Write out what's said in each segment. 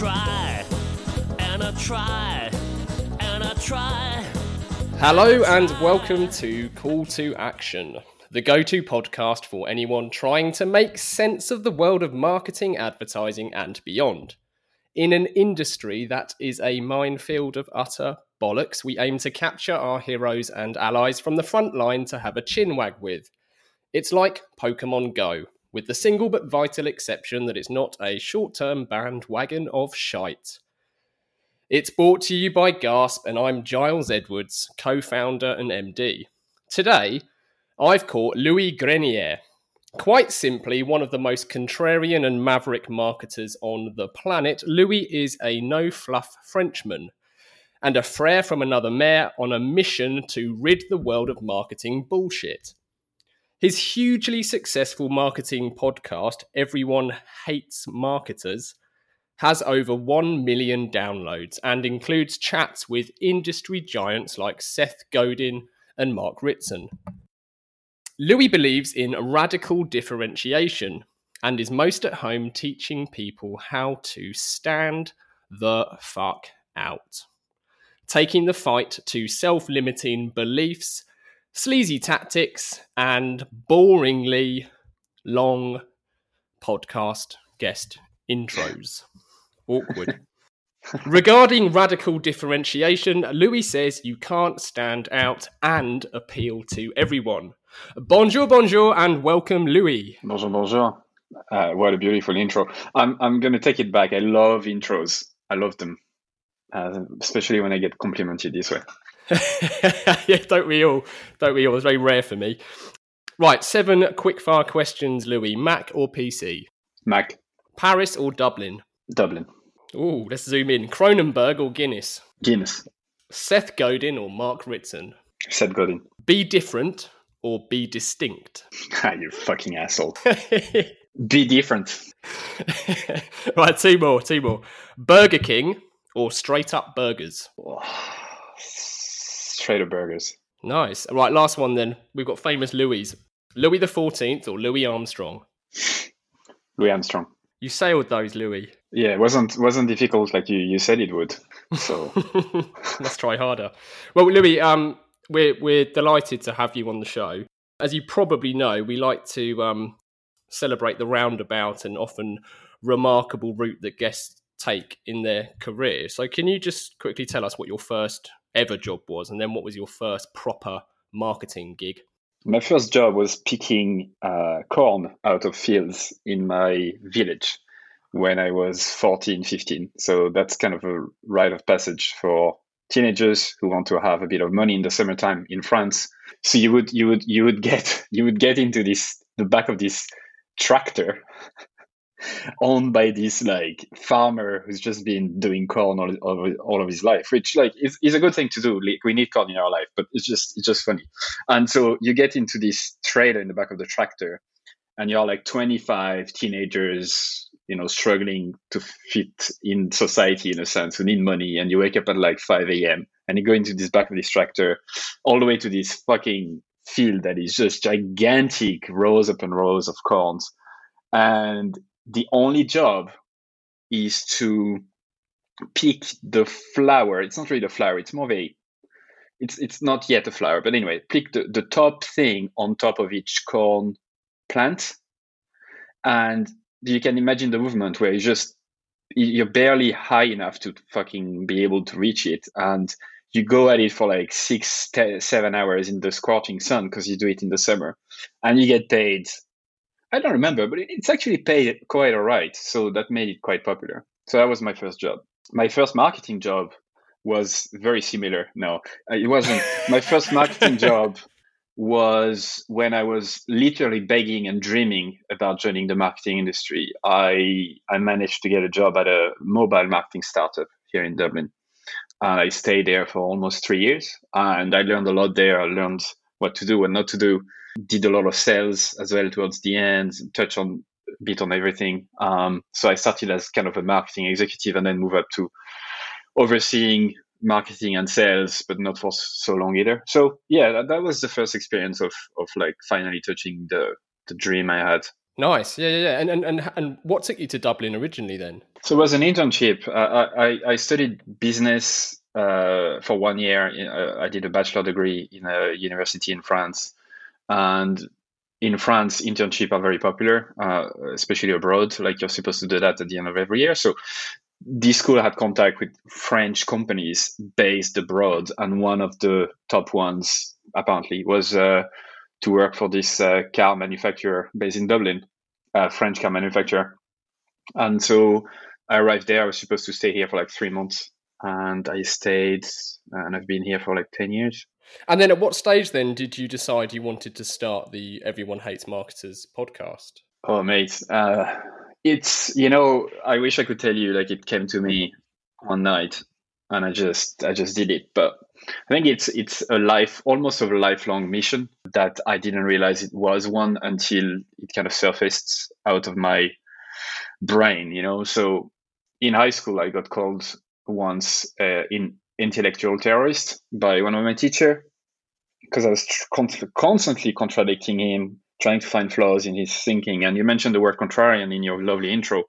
try and I try and I try. Hello and welcome to Call to Action, the go to podcast for anyone trying to make sense of the world of marketing, advertising, and beyond. In an industry that is a minefield of utter bollocks, we aim to capture our heroes and allies from the front line to have a chinwag with. It's like Pokemon Go, with the single but vital exception that it's not a short term bandwagon of shite. It's brought to you by Gasp, and I'm Giles Edwards, co founder and MD. Today, I've caught Louis Grenier, quite simply one of the most contrarian and maverick marketers on the planet. Louis is a no fluff Frenchman and a frere from another mare on a mission to rid the world of marketing bullshit. His hugely successful marketing podcast, Everyone Hates Marketers, has over 1 million downloads and includes chats with industry giants like Seth Godin and Mark Ritson. Louis believes in radical differentiation and is most at home teaching people how to stand the fuck out. Taking the fight to self limiting beliefs, sleazy tactics, and boringly long podcast guest intros. Awkward. Regarding radical differentiation, Louis says you can't stand out and appeal to everyone. Bonjour, bonjour, and welcome, Louis. Bonjour, bonjour. Uh, what a beautiful intro. I'm, I'm going to take it back. I love intros. I love them, uh, especially when I get complimented this way. Yeah, don't we all? Don't we all? It's very rare for me. Right, seven quickfire questions, Louis. Mac or PC? Mac, Paris or Dublin? Dublin, Ooh, let's zoom in. Kronenbourg or Guinness? Guinness, Seth Godin or Mark Ritson? Seth Godin. Be different or be distinct? Ah, you fucking asshole. Be different. right, two more, two more. Burger King or straight up burgers? Up burgers. Nice. Right, last one then. We've got famous Louis. Louis the Fourteenth or Louis Armstrong? Louis Armstrong. You sailed those, Louis. Yeah, it wasn't wasn't difficult like you, you said it would. So Let's try harder. Well, Louis, um, we're we're delighted to have you on the show. As you probably know, we like to um, celebrate the roundabout and often remarkable route that guests take in their career. So, can you just quickly tell us what your first ever job was, and then what was your first proper marketing gig? my first job was picking uh, corn out of fields in my village when I was 14, 15. So that's kind of a rite of passage for teenagers who want to have a bit of money in the summertime in France. So you would you would you would get you would get into this the back of this tractor owned by this like farmer who's just been doing corn all, all, all of his life which like is, is a good thing to do. Like we need corn in our life but it's just it's just funny. And so you get into this trailer in the back of the tractor and you're like 25 teenagers you know struggling to fit in society in a sense who need money and you wake up at like 5 a.m and you go into this back of this tractor all the way to this fucking field that is just gigantic rows upon rows of corns and the only job is to pick the flower. It's not really the flower. It's more of a it's it's not yet a flower, but anyway, pick the, the top thing on top of each corn plant. And you can imagine the movement where you just you're barely high enough to fucking be able to reach it. And you go at it for like six, ten, seven hours in the scorching sun because you do it in the summer. And you get paid I don't remember, but it's actually paid quite all right. So that made it quite popular. So that was my first job. My first marketing job was very similar. No, uh, it wasn't. my first marketing job was when I was literally begging and dreaming about joining the marketing industry. I I managed to get a job at a mobile marketing startup here in Dublin. And I stayed there for almost three years, and I learned a lot there. I learned what to do, what not to do did a lot of sales as well towards the end, touch on a bit on everything. Um, so I started as kind of a marketing executive and then move up to overseeing marketing and sales, but not for so long either. So yeah, that, that was the first experience of of like finally touching the the dream I had. Nice, yeah, yeah, yeah. And and and, and what took you to Dublin originally then? So it was an internship. Uh, I I studied business uh, for one year. I did a bachelor degree in a university in France, and in France, internship are very popular, uh, especially abroad. Like you're supposed to do that at the end of every year. So this school had contact with French companies based abroad, and one of the top ones apparently was uh, to work for this uh, car manufacturer based in Dublin, a French car manufacturer. And so I arrived there. I was supposed to stay here for like three months, and I stayed, and I've been here for like ten years. And then, at what stage then did you decide you wanted to start the Everyone Hates Marketers podcast? Oh, mate, uh, it's you know, I wish I could tell you like it came to me one night, and I just I just did it, but I think it's it's a life almost of a lifelong mission that I didn't realize it was one until it kind of surfaced out of my brain, you know. So in high school, I got called once uh, in intellectual terrorist by one of my teacher because I was con- constantly contradicting him, trying to find flaws in his thinking. And you mentioned the word contrarian in your lovely intro,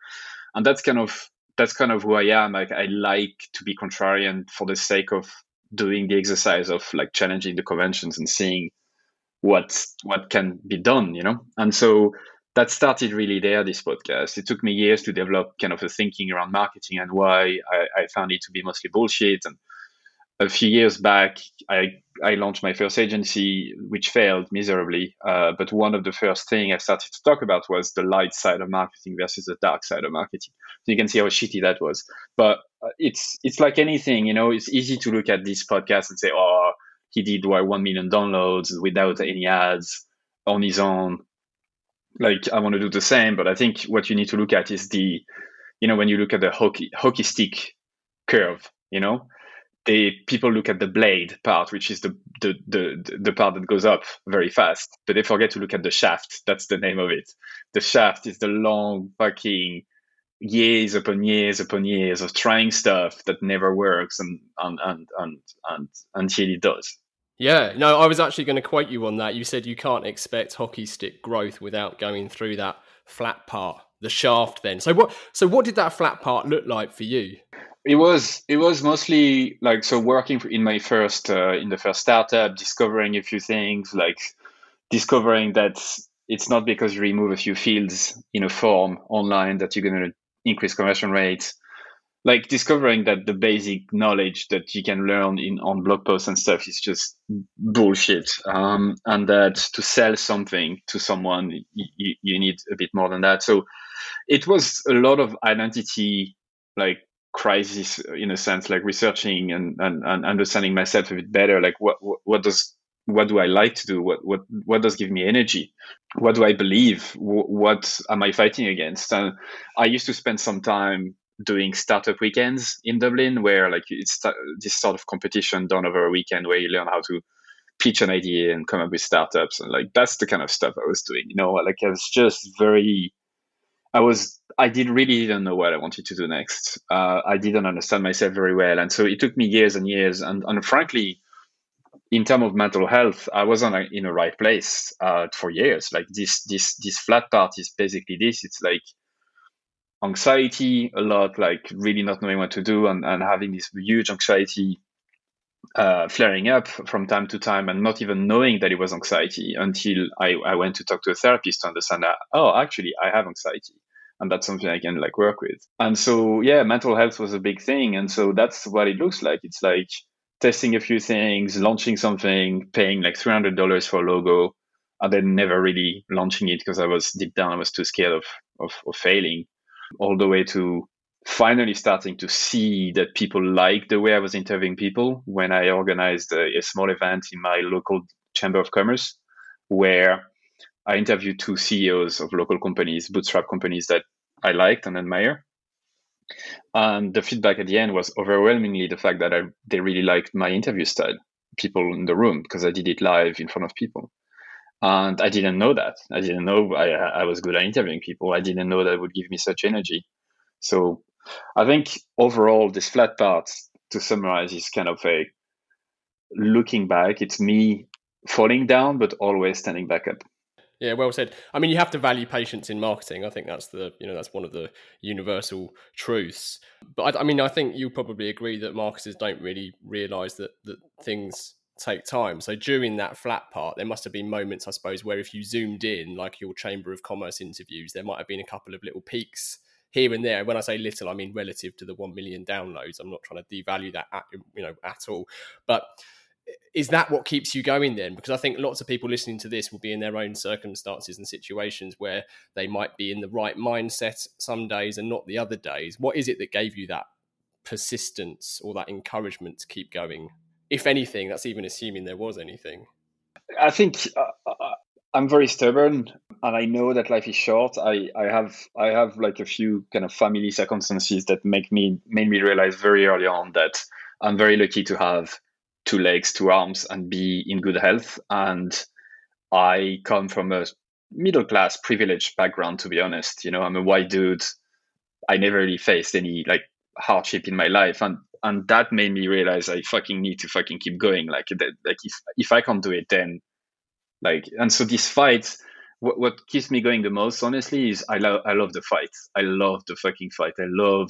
and that's kind of that's kind of who I am. Like I like to be contrarian for the sake of doing the exercise of like challenging the conventions and seeing what what can be done, you know. And so that started really there. This podcast. It took me years to develop kind of a thinking around marketing and why I, I found it to be mostly bullshit and a few years back, I, I launched my first agency, which failed miserably. Uh, but one of the first thing I started to talk about was the light side of marketing versus the dark side of marketing. So you can see how shitty that was. But uh, it's it's like anything, you know. It's easy to look at this podcast and say, "Oh, he did why one million downloads without any ads on his own." Like I want to do the same, but I think what you need to look at is the, you know, when you look at the hockey hockey stick curve, you know, they people look at the blade part, which is the, the the the part that goes up very fast, but they forget to look at the shaft. That's the name of it. The shaft is the long fucking years upon years upon years of trying stuff that never works and and and and, and until it does. Yeah, no, I was actually going to quote you on that. You said you can't expect hockey stick growth without going through that flat part, the shaft. Then, so what? So what did that flat part look like for you? It was it was mostly like so working in my first uh, in the first startup discovering a few things like discovering that it's not because you remove a few fields in a form online that you're going to increase conversion rates. Like discovering that the basic knowledge that you can learn in on blog posts and stuff is just bullshit. Um, and that to sell something to someone you, you need a bit more than that. So it was a lot of identity like crisis in a sense, like researching and, and, and understanding myself a bit better. Like what, what, what does what do I like to do? What what what does give me energy? What do I believe? What am I fighting against? And I used to spend some time doing startup weekends in Dublin, where like it's this sort of competition done over a weekend, where you learn how to pitch an idea and come up with startups, and like that's the kind of stuff I was doing. You know, like I was just very I was I did really didn't know what I wanted to do next. Uh, I didn't understand myself very well, and so it took me years and years. And, and frankly, in terms of mental health, I wasn't in the right place uh, for years. Like this, this, this flat part is basically this. It's like anxiety a lot, like really not knowing what to do, and, and having this huge anxiety uh, flaring up from time to time, and not even knowing that it was anxiety until I, I went to talk to a therapist to understand that oh, actually, I have anxiety and that's something I can like work with. And so yeah, mental health was a big thing, and so that's what it looks like. It's like testing a few things, launching something, paying like three hundred dollars for a logo, and then never really launching it because I was deep down I was too scared of, of of failing, all the way to finally starting to see that people like the way I was interviewing people when I organized a, a small event in my local chamber of commerce where I interviewed two CEOs of local companies, bootstrap companies that I liked and admire. And the feedback at the end was overwhelmingly the fact that I, they really liked my interview style, people in the room, because I did it live in front of people. And I didn't know that. I didn't know I, I was good at interviewing people. I didn't know that would give me such energy. So I think overall, this flat part to summarize is kind of a looking back. It's me falling down, but always standing back up. Yeah, well said. I mean, you have to value patience in marketing. I think that's the you know that's one of the universal truths. But I, I mean, I think you probably agree that marketers don't really realize that that things take time. So during that flat part, there must have been moments, I suppose, where if you zoomed in, like your Chamber of Commerce interviews, there might have been a couple of little peaks here and there. When I say little, I mean relative to the one million downloads. I'm not trying to devalue that, at, you know, at all. But is that what keeps you going then? Because I think lots of people listening to this will be in their own circumstances and situations where they might be in the right mindset some days and not the other days. What is it that gave you that persistence or that encouragement to keep going? If anything, that's even assuming there was anything. I think uh, uh I'm very stubborn, and I know that life is short. I, I have I have like a few kind of family circumstances that make me made me realize very early on that I'm very lucky to have two legs, two arms, and be in good health. And I come from a middle class, privileged background. To be honest, you know, I'm a white dude. I never really faced any like hardship in my life, and and that made me realize I fucking need to fucking keep going. Like that, like if if I can't do it, then like and so this fight. What, what keeps me going the most, honestly, is I love I love the fight. I love the fucking fight. I love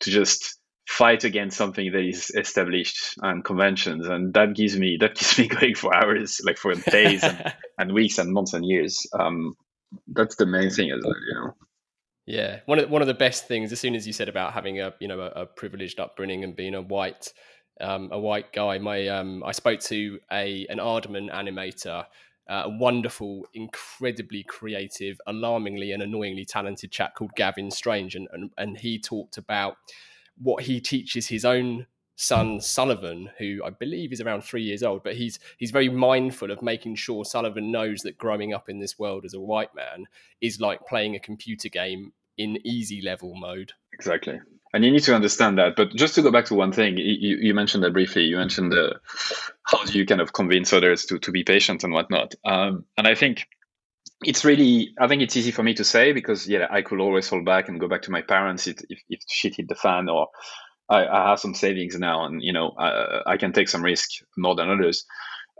to just fight against something that is established and conventions and that gives me that keeps me going for hours like for days and, and, weeks and months and years. Um that's the main thing as well you know? Yeah. One of one of the best things as soon as you said about having a you know a, a privileged upbringing and being a white um, a white guy my um i spoke to a an aardman animator uh, a wonderful, incredibly creative, alarmingly and annoyingly talented chap called Gavin Strange, and, and and he talked about what he teaches his own son Sullivan, who I believe is around three years old, but he's he's very mindful of making sure Sullivan knows that growing up in this world as a white man is like playing a computer game in easy level mode. Exactly. And you need to understand that. But just to go back to one thing, you, you mentioned that briefly. You mentioned uh, how do you kind of convince others to, to be patient and whatnot. Um, and I think it's really i think it's easy for me to say because yeah i could always hold back and go back to my parents if, if, shit hit the fan or I, I, have some savings now and you know I, I can take some risk more than others.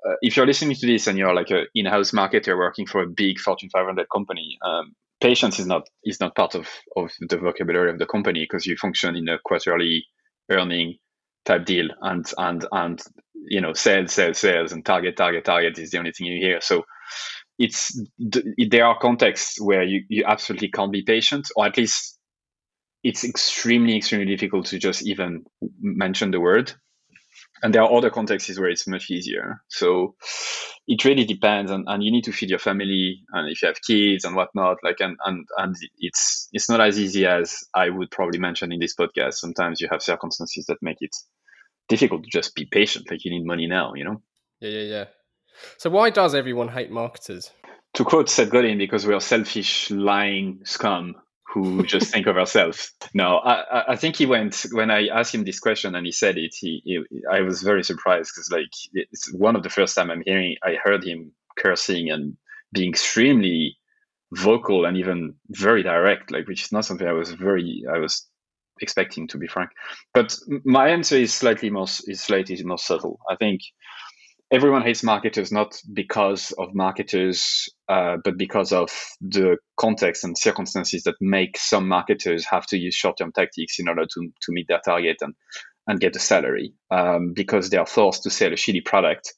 Uh, if you're listening to this and you're like an in-house marketer working for a big fortune 500 company um, patience is not is not part of, of the vocabulary of the company because you function in a quarterly earning type deal and and and you know sales sales sales and target target target is the only thing you hear. So it's there are contexts where you, you absolutely can't be patient or at least it's extremely extremely difficult to just even mention the word. And there are other contexts where it's much easier. So it really depends and, and you need to feed your family and if you have kids and whatnot like and, and and it's it's not as easy as i would probably mention in this podcast. Sometimes you have circumstances that make it difficult to just be patient like you need money now you know? Yeah yeah yeah so why does everyone hate marketers? To quote Seth Godin, because we are selfish, lying scum who just think of ourselves. No, I, I think he went when I asked him this question and he said it. He, he I was very surprised because like it's one of the first time I'm hearing. I heard him cursing and being extremely vocal and even very direct, like which is not something I was very I was expecting to be frank. But my answer is slightly more is slightly more subtle. I think everyone hates marketers not because of marketers, uh, but because of the context and circumstances that make some marketers have to use short-term tactics in order to to meet their target and and get a salary um, because they are forced to sell a shitty product,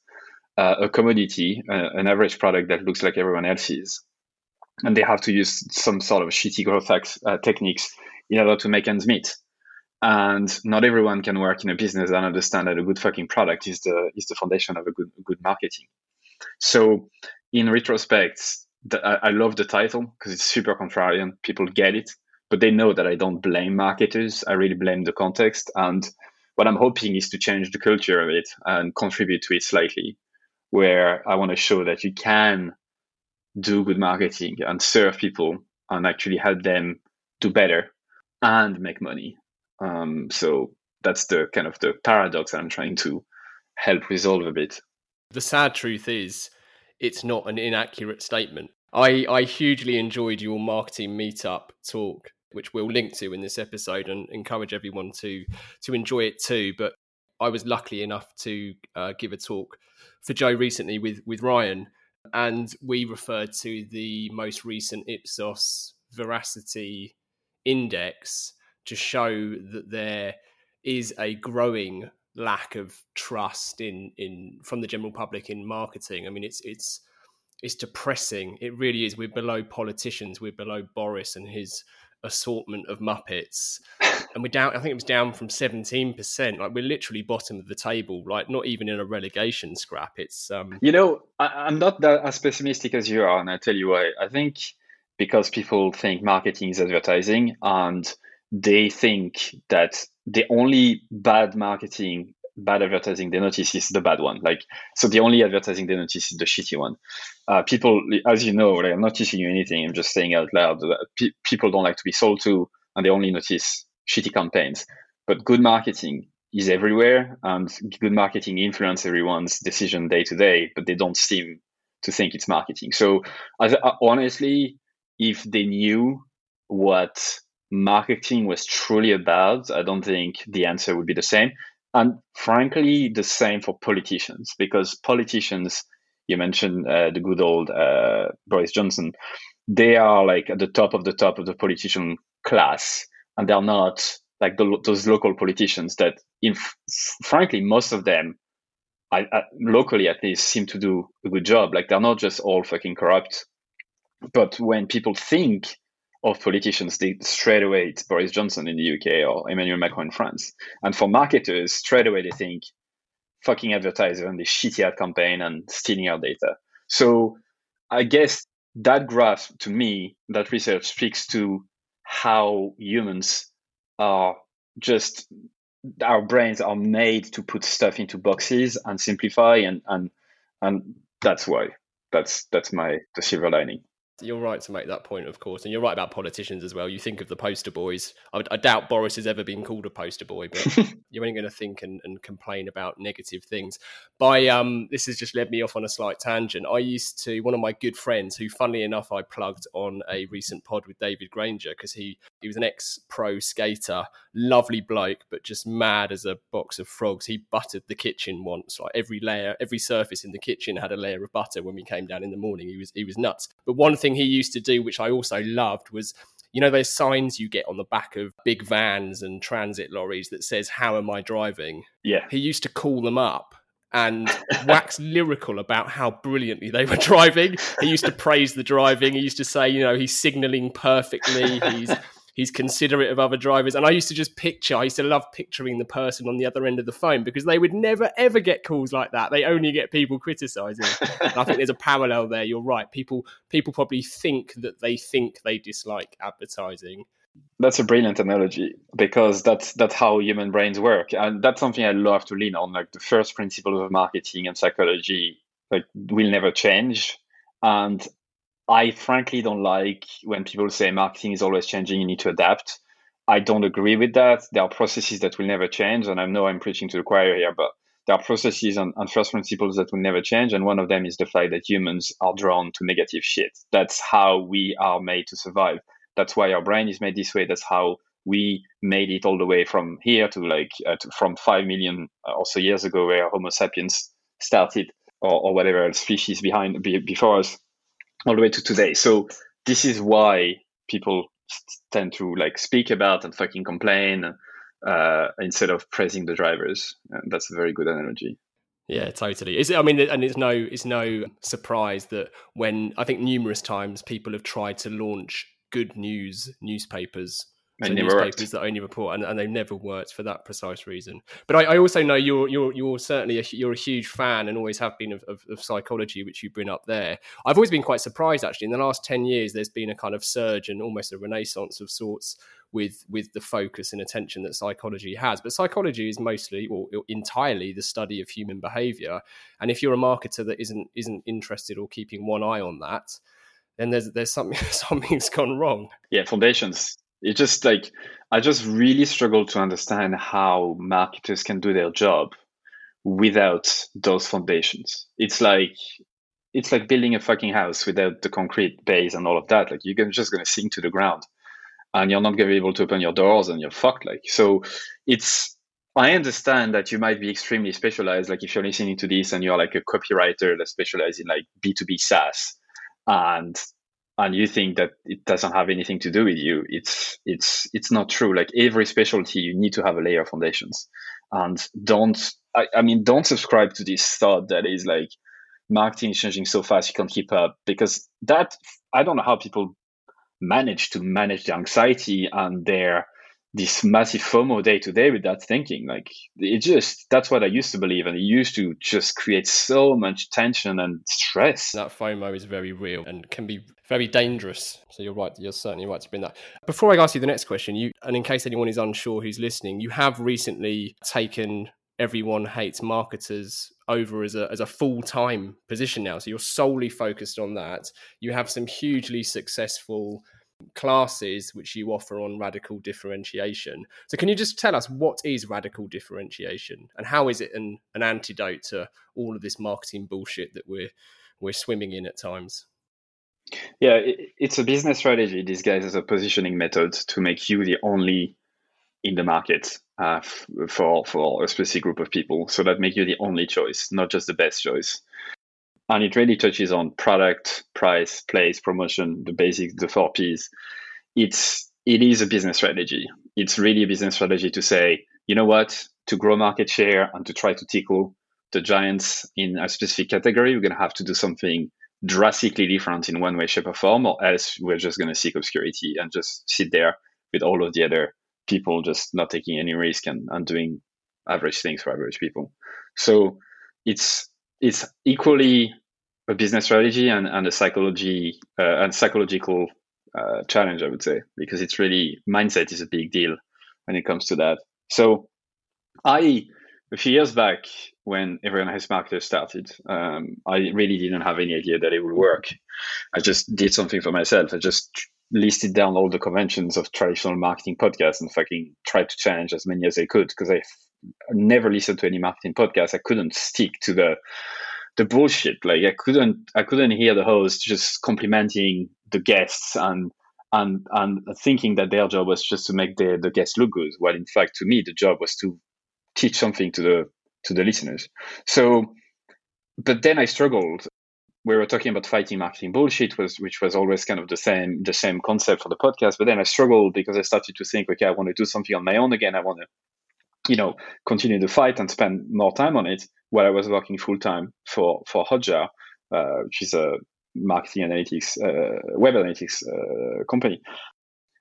uh, a commodity, uh, an average product that looks like everyone else's, and they have to use some sort of shitty growth uh, techniques in order to make ends meet and not everyone can work in a business and understand that a good fucking product is the is the foundation of a good good marketing. So, in retrospect, the, I, I love the title because it's super contrarian. People get it, but they know that I don't blame marketers. I really blame the context. And what I'm hoping is to change the culture of it and contribute to it slightly, where I want to show that you can do good marketing and serve people and actually help them do better and make money um, so that's the kind of the paradox that I'm trying to help resolve a bit. The sad truth is, it's not an inaccurate statement. I, I hugely enjoyed your marketing meetup talk, which we'll link to in this episode, and encourage everyone to to enjoy it too. But I was lucky enough to uh, give a talk for Joe recently with with Ryan, and we referred to the most recent Ipsos veracity index to show that there is a growing lack of trust in in from the general public in marketing. I mean, it's it's it's depressing. It really is. We're below politicians. We're below Boris and his assortment of Muppets, and we're down. I think it was down from seventeen percent. Like we're literally bottom of the table. Like not even in a relegation scrap. It's um. You know, I, am not that as pessimistic as you are, and I tell you why. I think because people think marketing is advertising, and they think that the only bad marketing bad advertising they notice is the bad one. Like so the only advertising they notice is the shitty one. Uh, people as you know like, i'm not teaching you anything i'm just saying out loud that pe- people don't like to be sold to and they only notice shitty campaigns. But good marketing is everywhere and good marketing influence everyone's decision day to day but they don't seem to think it's marketing. So as, uh, honestly if they knew what marketing was truly about, I don't think the answer would be the same. And frankly, the same for politicians, because politicians, you mentioned uh, the good old uh, Boris Johnson, they are like at the top of the top of the politician class, and they're not like the, those local politicians that, in frankly, most of them, I, I, locally at least, seem to do a good job. Like they're not just all fucking corrupt. But when people think of politicians, they straight away it's Boris Johnson in the UK or Emmanuel Macron in France. And for marketers, straight away they think fucking advertiser and the shitty ad campaign and stealing our data. So I guess that graph to me, that research speaks to how humans are just our brains are made to put stuff into boxes and simplify and and and that's why that's that's my the silver lining you're right to make that point, of course, and you're right about politicians as well. You think of the poster boys. I, I doubt Boris has ever been called a poster boy, but you're only going to think and, and, complain about negative things. By um, this has just led me off on a slight tangent. I used to one of my good friends, who, funnily enough, I plugged on a recent pod with David Granger because he he was an ex pro skater, lovely bloke, but just mad as a box of frogs. He buttered the kitchen once, like every layer, every surface in the kitchen had a layer of butter when we came down in the morning. He was he was nuts. But one thing he used to do, which I also loved, was you know those signs you get on the back of big vans and transit lorries that says "How am I driving?" Yeah, he used to call them up and wax lyrical about how brilliantly they were driving. He used to praise the driving. He used to say, you know, he's signaling perfectly. He's he's considerate of other drivers. And I used to just picture, I used to love picturing the person on the other end of the phone because they would never ever get calls like that. They only get people criticizing. I think there's a parallel there. You're right. People people probably think that they think they dislike advertising. That's a brilliant analogy because that's that's how human brains work, and that's something I love to lean on. Like the first principles of marketing and psychology, like will never change, and I frankly don't like when people say marketing is always changing, you need to adapt. I don't agree with that. There are processes that will never change. And I know I'm preaching to the choir here, but there are processes and, and first principles that will never change. And one of them is the fact that humans are drawn to negative shit. That's how we are made to survive. That's why our brain is made this way. That's how we made it all the way from here to like uh, to, from 5 million or so years ago, where Homo sapiens started, or, or whatever species behind be, before us all the way to today. So this is why people tend to like speak about and fucking complain uh, instead of praising the drivers. And that's a very good analogy. Yeah, totally. Is it, I mean, and it's no, it's no surprise that when I think numerous times people have tried to launch good news newspapers so newspapers that only report, and, and they've never worked for that precise reason. But I, I, also know you're you're you're certainly a, you're a huge fan and always have been of, of, of, psychology, which you bring up there. I've always been quite surprised actually. In the last ten years, there's been a kind of surge and almost a renaissance of sorts with with the focus and attention that psychology has. But psychology is mostly or entirely the study of human behavior. And if you're a marketer that isn't isn't interested or keeping one eye on that, then there's there's something something's gone wrong. Yeah, foundations it just like I just really struggle to understand how marketers can do their job without those foundations. It's like it's like building a fucking house without the concrete base and all of that. Like you're just gonna sink to the ground, and you're not gonna be able to open your doors, and you're fucked. Like so, it's I understand that you might be extremely specialized. Like if you're listening to this and you're like a copywriter that specializes in like B2B SaaS and and you think that it doesn't have anything to do with you, it's it's it's not true. Like every specialty you need to have a layer of foundations. And don't I, I mean don't subscribe to this thought that is like marketing is changing so fast you can't keep up because that I don't know how people manage to manage the anxiety and their this massive FOMO day to day with that thinking. Like it just that's what I used to believe, and it used to just create so much tension and stress. That FOMO is very real and can be very dangerous. So you're right. You're certainly right to bring that. Before I ask you the next question, you and in case anyone is unsure who's listening, you have recently taken everyone hates marketers over as a as a full time position now. So you're solely focused on that. You have some hugely successful classes which you offer on radical differentiation. So can you just tell us what is radical differentiation and how is it an, an antidote to all of this marketing bullshit that we're we're swimming in at times? Yeah, it, it's a business strategy disguised as a positioning method to make you the only in the market uh, f- for for a specific group of people, so that make you the only choice, not just the best choice. And it really touches on product, price, place, promotion, the basics, the four P's. It's it is a business strategy. It's really a business strategy to say, you know what, to grow market share and to try to tickle the giants in a specific category, we're to have to do something drastically different in one way, shape, or form, or else we're just to seek obscurity and just sit there with all of the other people just not taking any risk and, and doing average things for average people. So it's it's equally a business strategy and, and a psychology uh, and psychological uh, challenge, I would say, because it's really mindset is a big deal when it comes to that. So I a few years back when Everyone Hates Marketers started, um, I really didn't have any idea that it would work. I just did something for myself. I just listed down all the conventions of traditional marketing podcasts and fucking tried to challenge as many as I could because I never listened to any marketing podcast. I couldn't stick to the the bullshit. Like I couldn't I couldn't hear the host just complimenting the guests and and and thinking that their job was just to make the, the guests look good. Well in fact to me the job was to teach something to the to the listeners. So but then I struggled. We were talking about fighting marketing bullshit was which was always kind of the same the same concept for the podcast. But then I struggled because I started to think, okay, I want to do something on my own again. I want to you know, continue the fight and spend more time on it while I was working full time for for Hotjar, uh, which is a marketing analytics, uh, web analytics uh, company.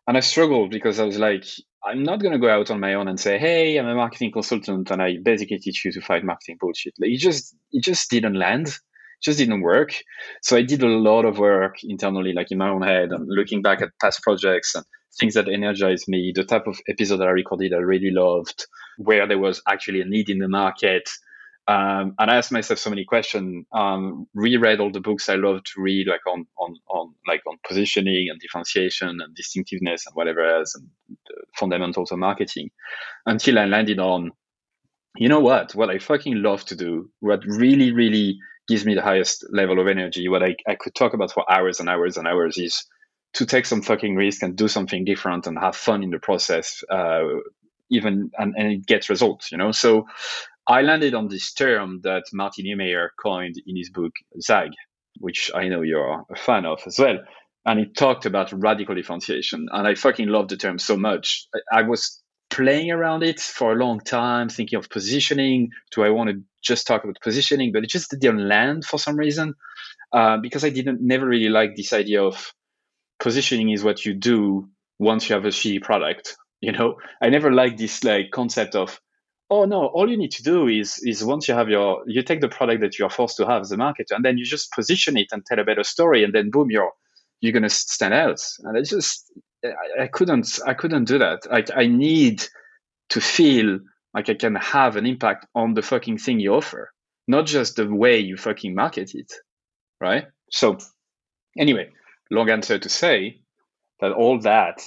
And I struggled because I was like, I'm not going to go out on my own and say, "Hey, I'm a marketing consultant and I basically teach you to fight marketing bullshit." Like, it just it just didn't land, it just didn't work. So I did a lot of work internally, like in my own head, and looking back at past projects and things that energized me, the type of episode that I recorded I really loved, where there was actually a need in the market. Um, and I asked myself so many questions. Um, reread all the books I love to read, like on on on like on positioning and differentiation and distinctiveness and whatever else, and fundamentals of marketing, until I landed on, you know what? What I fucking love to do, what really really gives me the highest level of energy, what I, I could talk about for hours and hours and hours is to take some fucking risk and do something different and have fun in the process, uh, even and, and it gets results, you know. So I landed on this term that Martin Neumeier coined in his book Zag, which I know you're a fan of as well. And he talked about radical differentiation. And I fucking love the term so much. I, I was playing around it for a long time, thinking of positioning. Do I want to just talk about positioning? But it just didn't land for some reason. Uh, because I didn't never really like this idea of positioning is what you do once you have a shitty product. You know, I never liked this like concept of, oh no, all you need to do is is once you have your you take the product that you are forced to have as a marketer and then you just position it and tell a better story and then boom, you're you're gonna stand out. And I just I, I couldn't I couldn't do that. Like I need to feel like I can have an impact on the fucking thing you offer, not just the way you fucking market it, right? So anyway, long answer to say that all that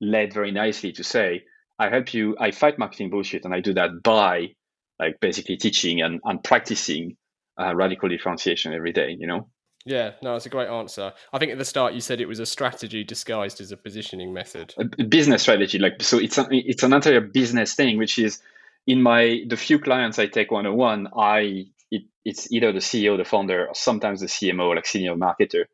led very nicely to say, I help you, I fight marketing bullshit, and I do that by like basically teaching and, and practicing uh, radical differentiation every day, you know? Yeah, no, it's a great answer. I think at the start you said it was a strategy disguised as a positioning method. A business strategy, like so, it's a, it's an entire business thing, which is in my the few clients I take one on one, I it, it's either the CEO, the founder, or sometimes the CMO, like senior marketer,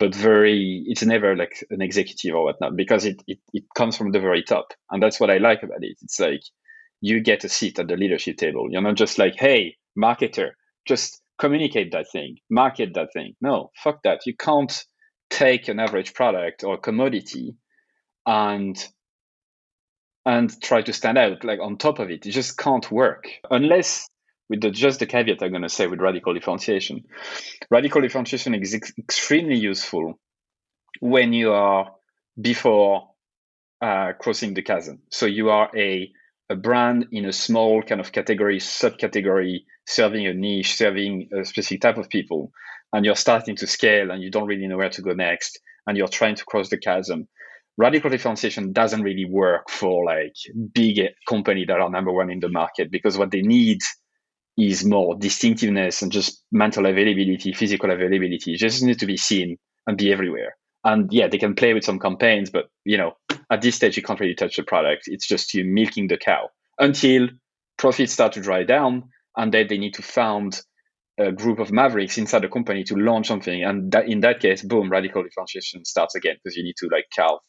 but very it's never like an executive or whatnot because it, it it comes from the very top, and that's what I like about it. It's like you get a seat at the leadership table. You're not just like, hey, marketer, just communicate that thing, market that thing. No, fuck that. You can't take an average product or commodity and and try to stand out like on top of it. It just can't work unless with the, just the caveat I'm going to say with radical differentiation. Radical differentiation is ex- extremely useful when you are before uh, crossing the chasm. So you are a a brand in a small kind of category, subcategory, serving a niche, serving a specific type of people, and you're starting to scale and you don't really know where to go next, and you're trying to cross the chasm radical differentiation doesn't really work for like big company that are number one in the market because what they need is more distinctiveness and just mental availability, physical availability. Just need to be seen and be everywhere. And yeah, they can play with some campaigns, but you know, at this stage you can't really touch the product. It's just you milking the cow until profits start to dry down, and then they need to found a group of mavericks inside the company to launch something. And that, in that case, boom, radical differentiation starts again because you need to like carve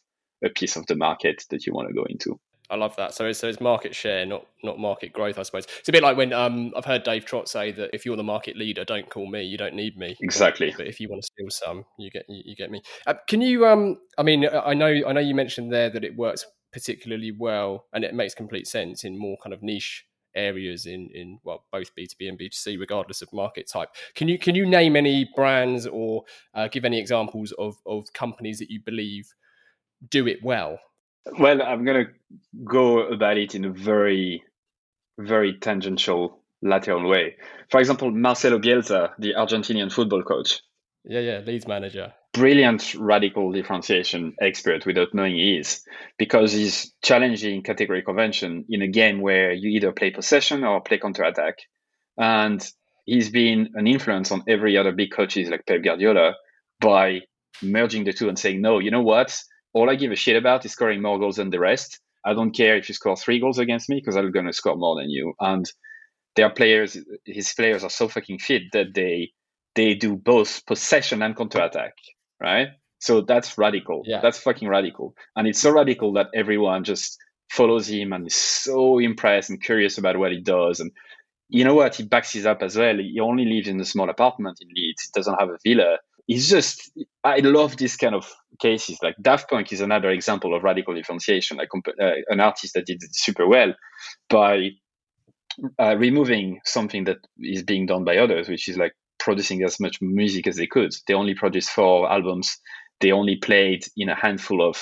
a piece of the market that you want to go into. I love that. So it's, so it's market share, not not market growth, I suppose. It's a bit like when um, I've heard Dave Trott say that if you're the market leader, don't call me. You don't need me. Exactly. But if you want to steal some, you get you, you get me. Uh, can you? Um, I mean, I know I know you mentioned there that it works particularly well, and it makes complete sense in more kind of niche areas in in well both B2B and B2C regardless of market type. Can you can you name any brands or uh, give any examples of of companies that you believe do it well? Well, I'm going to go about it in a very, very tangential, lateral way. For example, Marcelo Bielsa, the Argentinian football coach. Yeah, yeah, Leeds manager. Brilliant radical differentiation expert without knowing he is, because he's challenging category convention in a game where you either play possession or play counter attack. And he's been an influence on every other big coaches like Pep Guardiola by merging the two and saying, no, you know what? All I give a shit about is scoring more goals than the rest. I don't care if you score three goals against me because I'm going to score more than you. And their players, his players are so fucking fit that they they do both possession and counter attack, right? So that's radical. Yeah. That's fucking radical. And it's so radical that everyone just follows him and is so impressed and curious about what he does. And you know what? He backs his up as well. He only lives in a small apartment in Leeds. He doesn't have a villa it's just I love this kind of cases. Like Daft Punk is another example of radical differentiation, like uh, an artist that did super well by uh, removing something that is being done by others, which is like producing as much music as they could. They only produced four albums. They only played in a handful of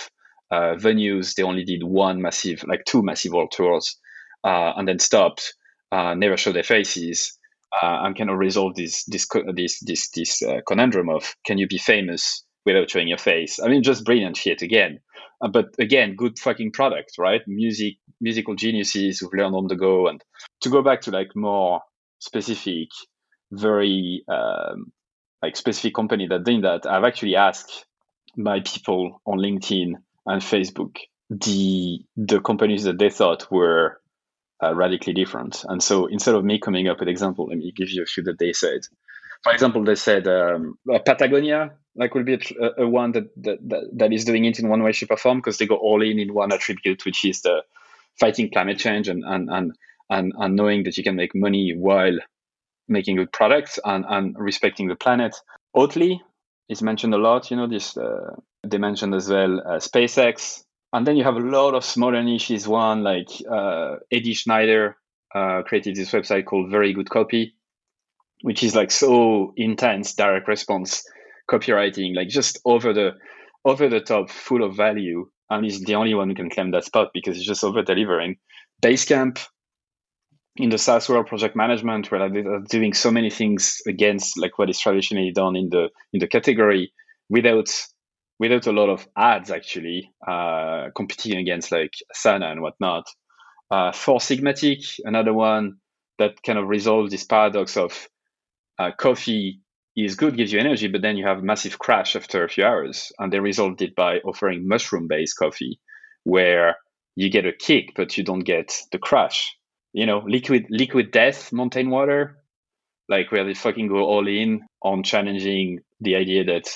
uh, venues. They only did one massive, like two massive world tours, uh, and then stopped. Uh, never showed their faces uh, and kind of resolve this this this this this uh, conundrum of can you be famous without showing your face? I mean, just brilliant shit again. Uh, but again, good fucking product, right? Music, musical geniuses who've learned on the go. And to go back to like more specific, very um, like specific company that doing that, I've actually asked my people on LinkedIn and Facebook the the companies that they thought were uh, radically different. And so instead of me coming up with example, let me give you a few that they said. For example, they said um, Patagonia like will be a, a one that, that, that is doing it in one way, shape, or form because they go all in in one attribute, which is the fighting climate change and and and and, and knowing that you can make money while making good products and, and respecting the planet. Oatly is mentioned a lot. You know, this uh, they mentioned as well uh, SpaceX, and then you have a lot of smaller niches. One like uh, Eddie Shleyner uh, created this website called Very Good Copy, which is like so intense direct response copywriting, like just over the over the top, full of value. And he's the only one who can claim that spot because he's just over delivering. Basecamp in the SaaS world project management, where they're doing so many things against like what is traditionally done in the in the category without without a lot of ads actually uh, competing against like Asana and whatnot. Uh, Four Sigmatic, another one that kind of resolves this paradox of uh, coffee is good, gives you energy, but then you have a massive crash after a few hours. And they resolved it by offering mushroom based coffee, where you get a kick, but you don't get the crash. you know, liquid liquid death, mountain water, like where they fucking go all in on challenging the idea that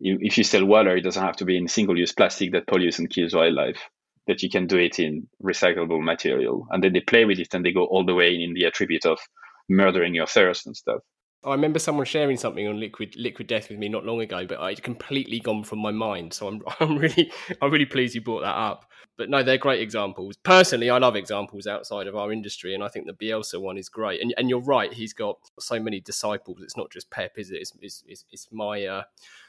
if you sell water, it doesn't have to be in single use plastic that pollutes and kills wildlife. That you can do it in recyclable material, and then they play with it and they go all the way in the attribute of murdering your thirst and stuff. I remember someone sharing something on liquid liquid death with me not long ago, but I'd completely gone from my mind. So I'm I'm really I'm really pleased you brought that up. But no, they're great examples. Personally, I love examples outside of our industry, and I think the Bielsa one is great. And and you're right, he's got so many disciples. It's not just Pep, is it? It's it's, it's, it's my uh,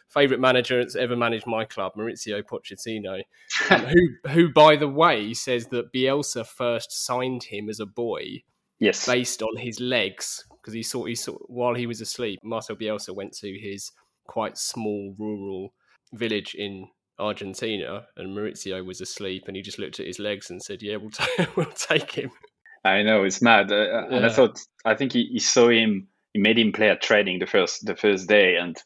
favorite manager that's ever managed my club, Mauricio Pochettino, who who by the way says that Bielsa first signed him as a boy Yes. based on his legs because he saw he saw while he was asleep. Marcel Bielsa went to his quite small rural village in Argentina, and Maurizio was asleep, and he just looked at his legs and said, "Yeah, we'll, t- we'll take him." I know it's mad, uh, and I thought I think he, he saw him. He made him play at training the first the first day, and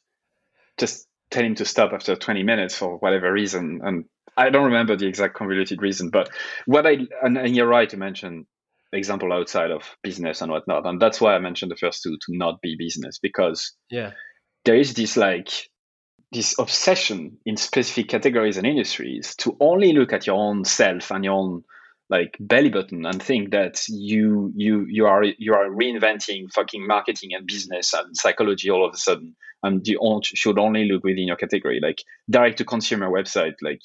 just tell him to stop after 20 minutes for whatever reason. And I don't remember the exact convoluted reason, but what I and, and you're right to mention example outside of business and whatnot, and that's why I mentioned the first two to not be business because Yeah, there is this like this obsession in specific categories and industries to only look at your own self and your own like belly button and think that you you you are you are reinventing fucking marketing and business and psychology all of a sudden and you should only look within your category like direct to consumer website like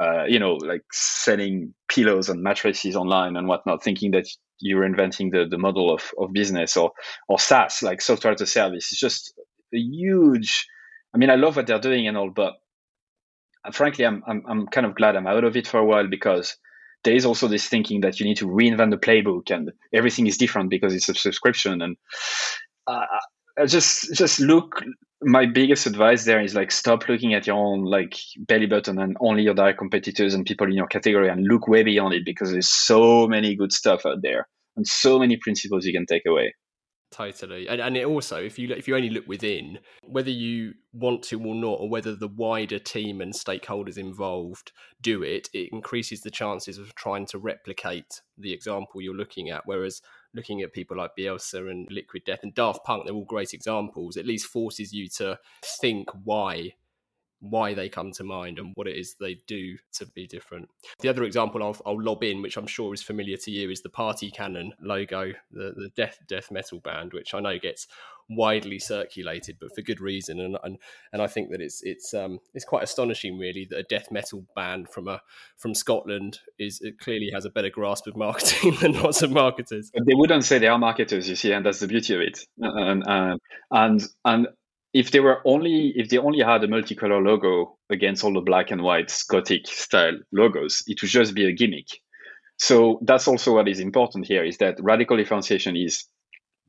uh, you know like selling pillows and mattresses online and whatnot thinking that you're inventing the, the model of, of business or or SaaS like software as a service. It's just a huge I mean I love what they're doing and all but frankly I'm, I'm I'm kind of glad I'm out of it for a while because there is also this thinking that you need to reinvent the playbook and everything is different because it's a subscription. And uh, just just look my biggest advice there is like stop looking at your own like belly button and only your direct competitors and people in your category and look way beyond it because there's so many good stuff out there and so many principles you can take away totally. And and it also, if you if you only look within, whether you want to or not, or whether the wider team and stakeholders involved do it, it increases the chances of trying to replicate the example you're looking at. Whereas looking at people like Bielsa and Liquid Death and Daft Punk, they're all great examples. At least forces you to think why why they come to mind and what it is they do to be different. The other example I'll, I'll lob in, which I'm sure is familiar to you, is the Party Cannon logo, the, the death death metal band, which I know gets widely circulated, but for good reason. And and, and I think that it's it's um it's quite astonishing, really, that a death metal band from a from Scotland is it clearly has a better grasp of marketing than lots of marketers. They wouldn't say they are marketers, you see, and that's the beauty of it. And and and, and if they were only if they only had a multicolor logo against all the black and white Gothic style logos, it would just be a gimmick. So that's also what is important here is that radical differentiation is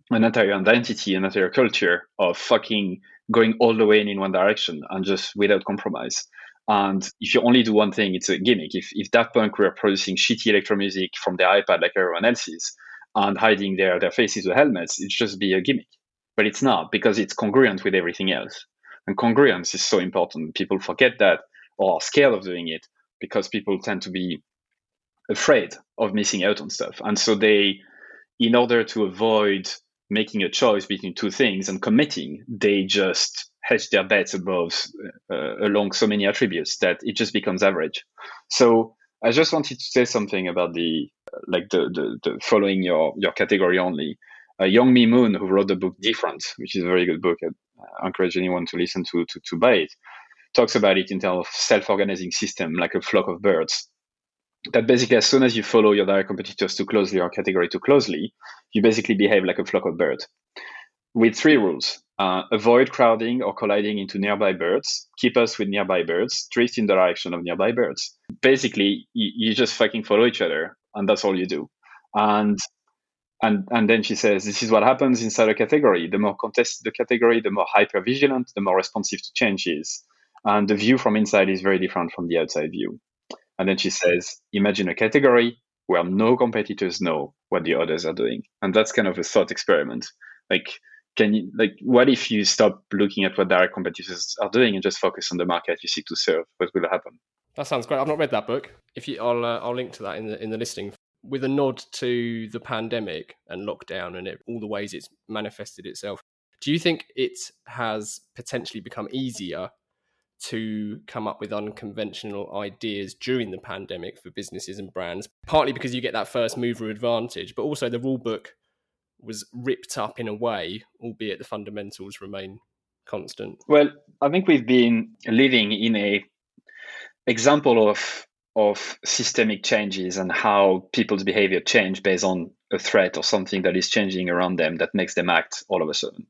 an entire identity, an entire culture of fucking going all the way in, one direction and just without compromise. And if you only do one thing, it's a gimmick. If if Daft Punk were producing shitty electro music from their iPad like everyone else is and hiding their, their faces with helmets, it'd just be a gimmick. But it's not because it's congruent with everything else. And congruence is so important. People forget that or are scared of doing it because people tend to be afraid of missing out on stuff. And so they, in order to avoid making a choice between two things and committing, they just hedge their bets above uh, along so many attributes that it just becomes average. So I just wanted to say something about the like the the, the following your your category only. Uh, Youngme Moon, who wrote the book Different, which is a very good book, I encourage anyone to listen to to, to buy it. Talks about it in terms of self-organizing system, like a flock of birds. That basically, as soon as you follow your direct competitors too closely or category too closely, you basically behave like a flock of birds. With three rules: uh, avoid crowding or colliding into nearby birds, keep us with nearby birds, drift in the direction of nearby birds. Basically, you just fucking follow each other, and that's all you do. And and and then she says, this is what happens inside a category. The more contested the category, the more hyper vigilant, the more responsive to changes. And the view from inside is very different from the outside view. And then she says, imagine a category where no competitors know what the others are doing. And that's kind of a thought experiment. Like, can you, like, what if you stop looking at what direct competitors are doing and just focus on the market you seek to serve? What will happen? That sounds great. I've not read that book. If you, I'll uh, I'll link to that in the in the listing. With a nod to the pandemic and lockdown and it, all the ways it's manifested itself, do you think it has potentially become easier to come up with unconventional ideas during the pandemic for businesses and brands? Partly because you get that first mover advantage, but also the rule book was ripped up in a way, albeit the fundamentals remain constant. Well, I think we've been living in a example of of systemic changes and how people's behavior change based on a threat or something that is changing around them that makes them act all of a sudden.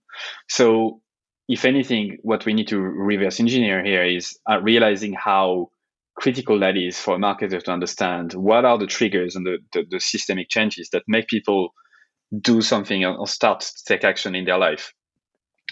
So, if anything, what we need to reverse engineer here is uh, realizing how critical that is for a marketer to understand what are the triggers and the, the, the systemic changes that make people do something or start to take action in their life.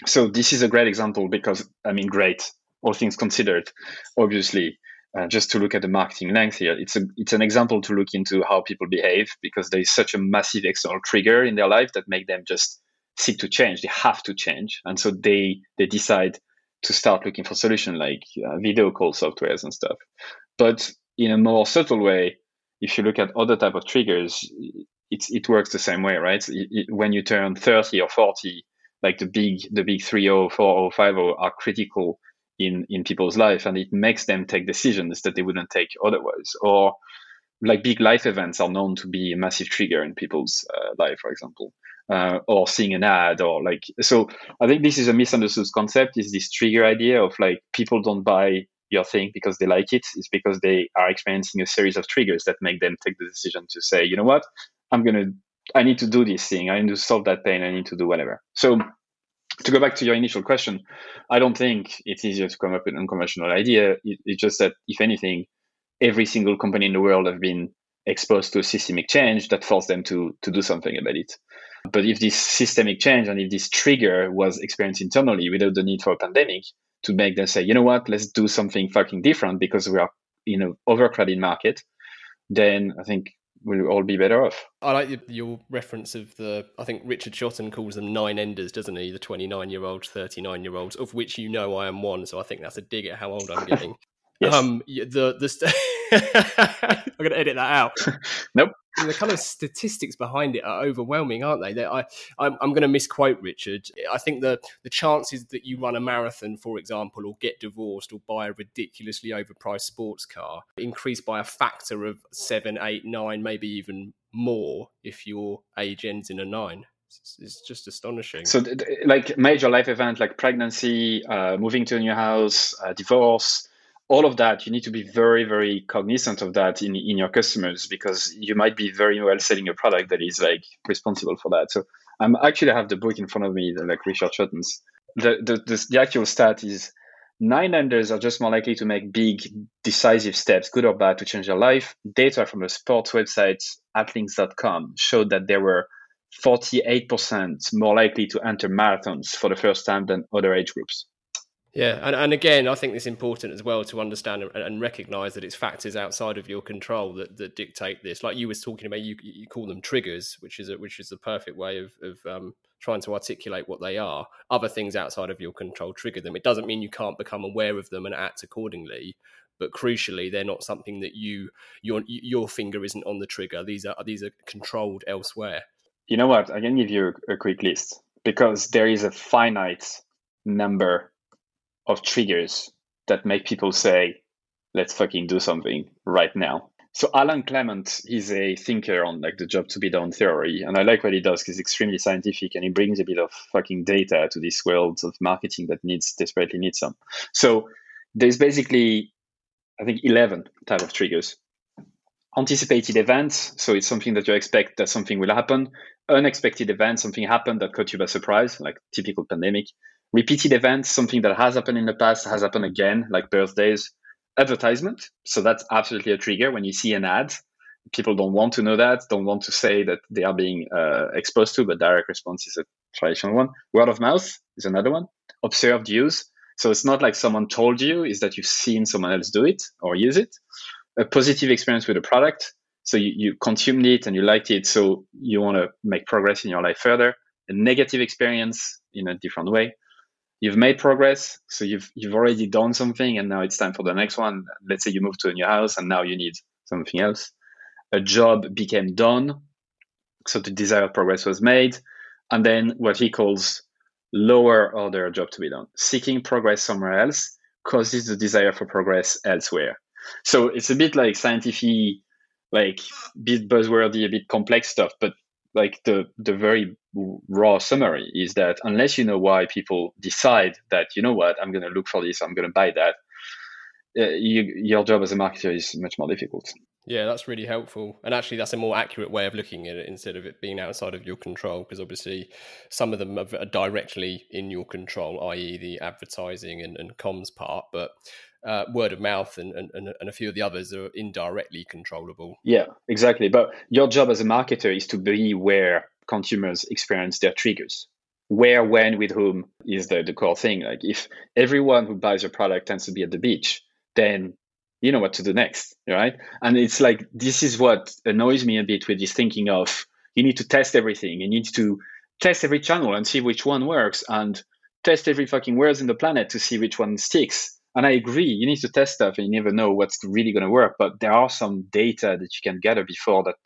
So this is a great example because I mean, great, all things considered. Obviously, uh, just to look at the marketing length here, it's a it's an example to look into how people behave because there is such a massive external trigger in their life that make them just seek to change. They have to change, and so they they decide to start looking for solutions like uh, video call softwares and stuff. But in a more subtle way, if you look at other type of triggers, it it works the same way, right? It, it, when you turn 30 or 40, like the big the big three zero four zero five zero are critical in in people's life, and it makes them take decisions that they wouldn't take otherwise. Or like big life events are known to be a massive trigger in people's uh, life, for example, uh, or seeing an ad, or like. So I think this is a misunderstood concept. Is this trigger idea of like people don't buy your thing because they like it? It's because they are experiencing a series of triggers that make them take the decision to say, you know what, I'm going to, I need to do this thing. I need to solve that pain. I need to do whatever. So to go back to your initial question, I don't think it's easier to come up with an unconventional idea. It, it's just that, if anything, every single company in the world have been exposed to a systemic change that forced them to to do something about it. But if this systemic change and if this trigger was experienced internally without the need for a pandemic to make them say, you know what, let's do something fucking different because we are in an overcrowded market, then I think we'll all be better off. I like your reference of the. I think Richard Shotton calls them nine enders, doesn't he? The twenty-nine-year-olds, thirty-nine-year-olds, of which you know I am one. So I think that's a dig at how old I'm getting. yes. Um, the the. St- I'm going to edit that out. nope the kind of statistics behind it are overwhelming, aren't they? I, I'm, I'm going to misquote Richard. I think the the chances that you run a marathon, for example, or get divorced or buy a ridiculously overpriced sports car increase by a factor of seven, eight, nine, maybe even more if your age ends in a nine. It's, just astonishing. So, like major life event like pregnancy, uh, moving to a new house, uh, divorce all of that, you need to be very, very cognizant of that in, in your customers because you might be very well selling a product that is like responsible for that. So I'm actually I have the book in front of me, like Richard Shotton's. The, the, the, the actual stat is nine enders are just more likely to make big, decisive steps, good or bad, to change their life. Data from the sports website athlinks.com showed that there were 48% more likely to enter marathons for the first time than other age groups. Yeah, and, and again, I think it's important as well to understand and, and recognize that it's factors outside of your control that, that dictate this. Like you was talking about, you you call them triggers, which is a, which is the perfect way of of um, trying to articulate what they are. Other things outside of your control trigger them. It doesn't mean you can't become aware of them and act accordingly, but crucially, they're not something that you your your finger isn't on the trigger. These are these are controlled elsewhere. You know what? I can give you a, a quick list because there is a finite number of triggers that make people say, let's fucking do something right now. So Alan Klement, he's a thinker on like the job to be done theory, and I like what he does because he's extremely scientific and he brings a bit of fucking data to this world of marketing that needs desperately needs some. So there's basically, I think, eleven type of triggers. Anticipated events, so it's something that you expect that something will happen. Unexpected events, something happened that caught you by surprise, like typical pandemic repeated events, something that has happened in the past, has happened again, like birthdays, advertisement. So that's absolutely a trigger when you see an ad. People don't want to know that, don't want to say that they are being uh, exposed to, but direct response is a traditional one. Word of mouth is another one. Observed use. So it's not like someone told you, is that you've seen someone else do it or use it. A positive experience with a product. So you, you consumed it and you liked it. So you want to make progress in your life further. A negative experience in a different way you've made progress so you've you've already done something and now it's time for the next one let's say you move to a new house and now you need something else a job became done, so the desired progress was made, and then what he calls lower order job to be done. Seeking progress somewhere else causes the desire for progress elsewhere. So it's a bit like scientific, like bit buzzwordy, a bit complex stuff, but like the the very raw summary is that unless you know why people decide that you know what I'm going to look for this, I'm going to buy that, uh, you, your job as a marketer is much more difficult. Yeah, that's really helpful. And actually, that's a more accurate way of looking at it instead of it being outside of your control, because obviously some of them are directly in your control, i.e., the advertising and, and comms part. But uh, word of mouth and, and, and a few of the others are indirectly controllable. Yeah, exactly. But your job as a marketer is to be where consumers experience their triggers. Where, when, with whom is the, the core thing. Like if everyone who buys your product tends to be at the beach, then you know what to do next, right? And it's like this is what annoys me a bit with this thinking of you need to test everything. You need to test every channel and see which one works and test every fucking words in the planet to see which one sticks. And I agree, you need to test stuff and you never know what's really going to work. But there are some data that you can gather before that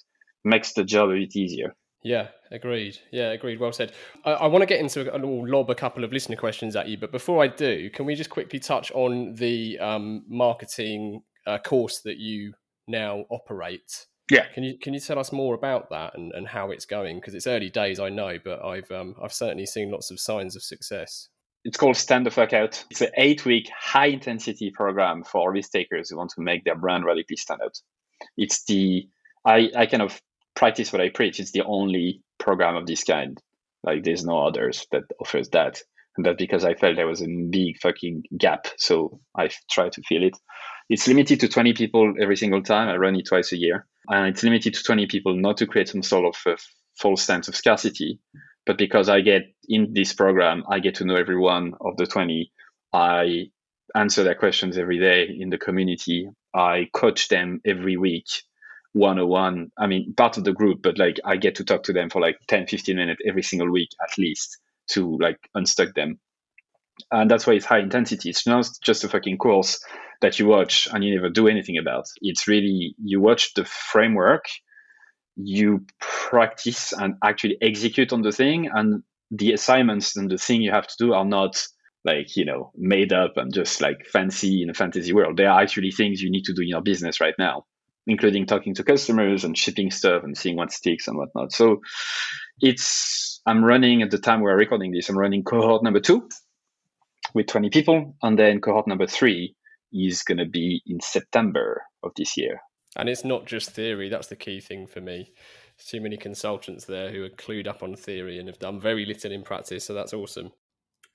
makes the job a bit easier. Yeah, agreed. Yeah, agreed. Well said. I, I want to get into a, will lob a couple of listener questions at you, but before I do, can we just quickly touch on the um, marketing uh, course that you now operate? Yeah. Can you can you tell us more about that and, and how it's going? Because it's early days, I know, but I've um, I've certainly seen lots of signs of success. It's called Stand the Fuck Out. It's an eight week high intensity program for risk takers who want to make their brand radically stand out. It's the I, I kind of practice what I preach. It's the only program of this kind. Like there's no others that offers that. And that's because I felt there was a big fucking gap. So I tried to fill it. It's limited to 20 people every single time. I run it twice a year. And it's limited to 20 people not to create some sort of a false sense of scarcity. But because I get in this program, I get to know every one of the 20. I answer their questions every day in the community. I coach them every week 101 i mean part of the group but like i get to talk to them for like 10 15 minutes every single week at least to like unstuck them. And that's why it's high intensity. It's not just a fucking course that you watch and you never do anything about. It's really you watch the framework you practice and actually execute on the thing and the assignments and the thing you have to do are not like you know made up and just like fancy in a fantasy world. They are actually things you need to do in your business right now including talking to customers and shipping stuff and seeing what sticks and whatnot. So it's I'm running at the time we're recording this. I'm running cohort number two with 20 people, and then cohort number three is going to be in September of this year. And it's not just theory. That's the key thing for me. too many consultants there who are clued up on theory and have done very little in practice. So that's awesome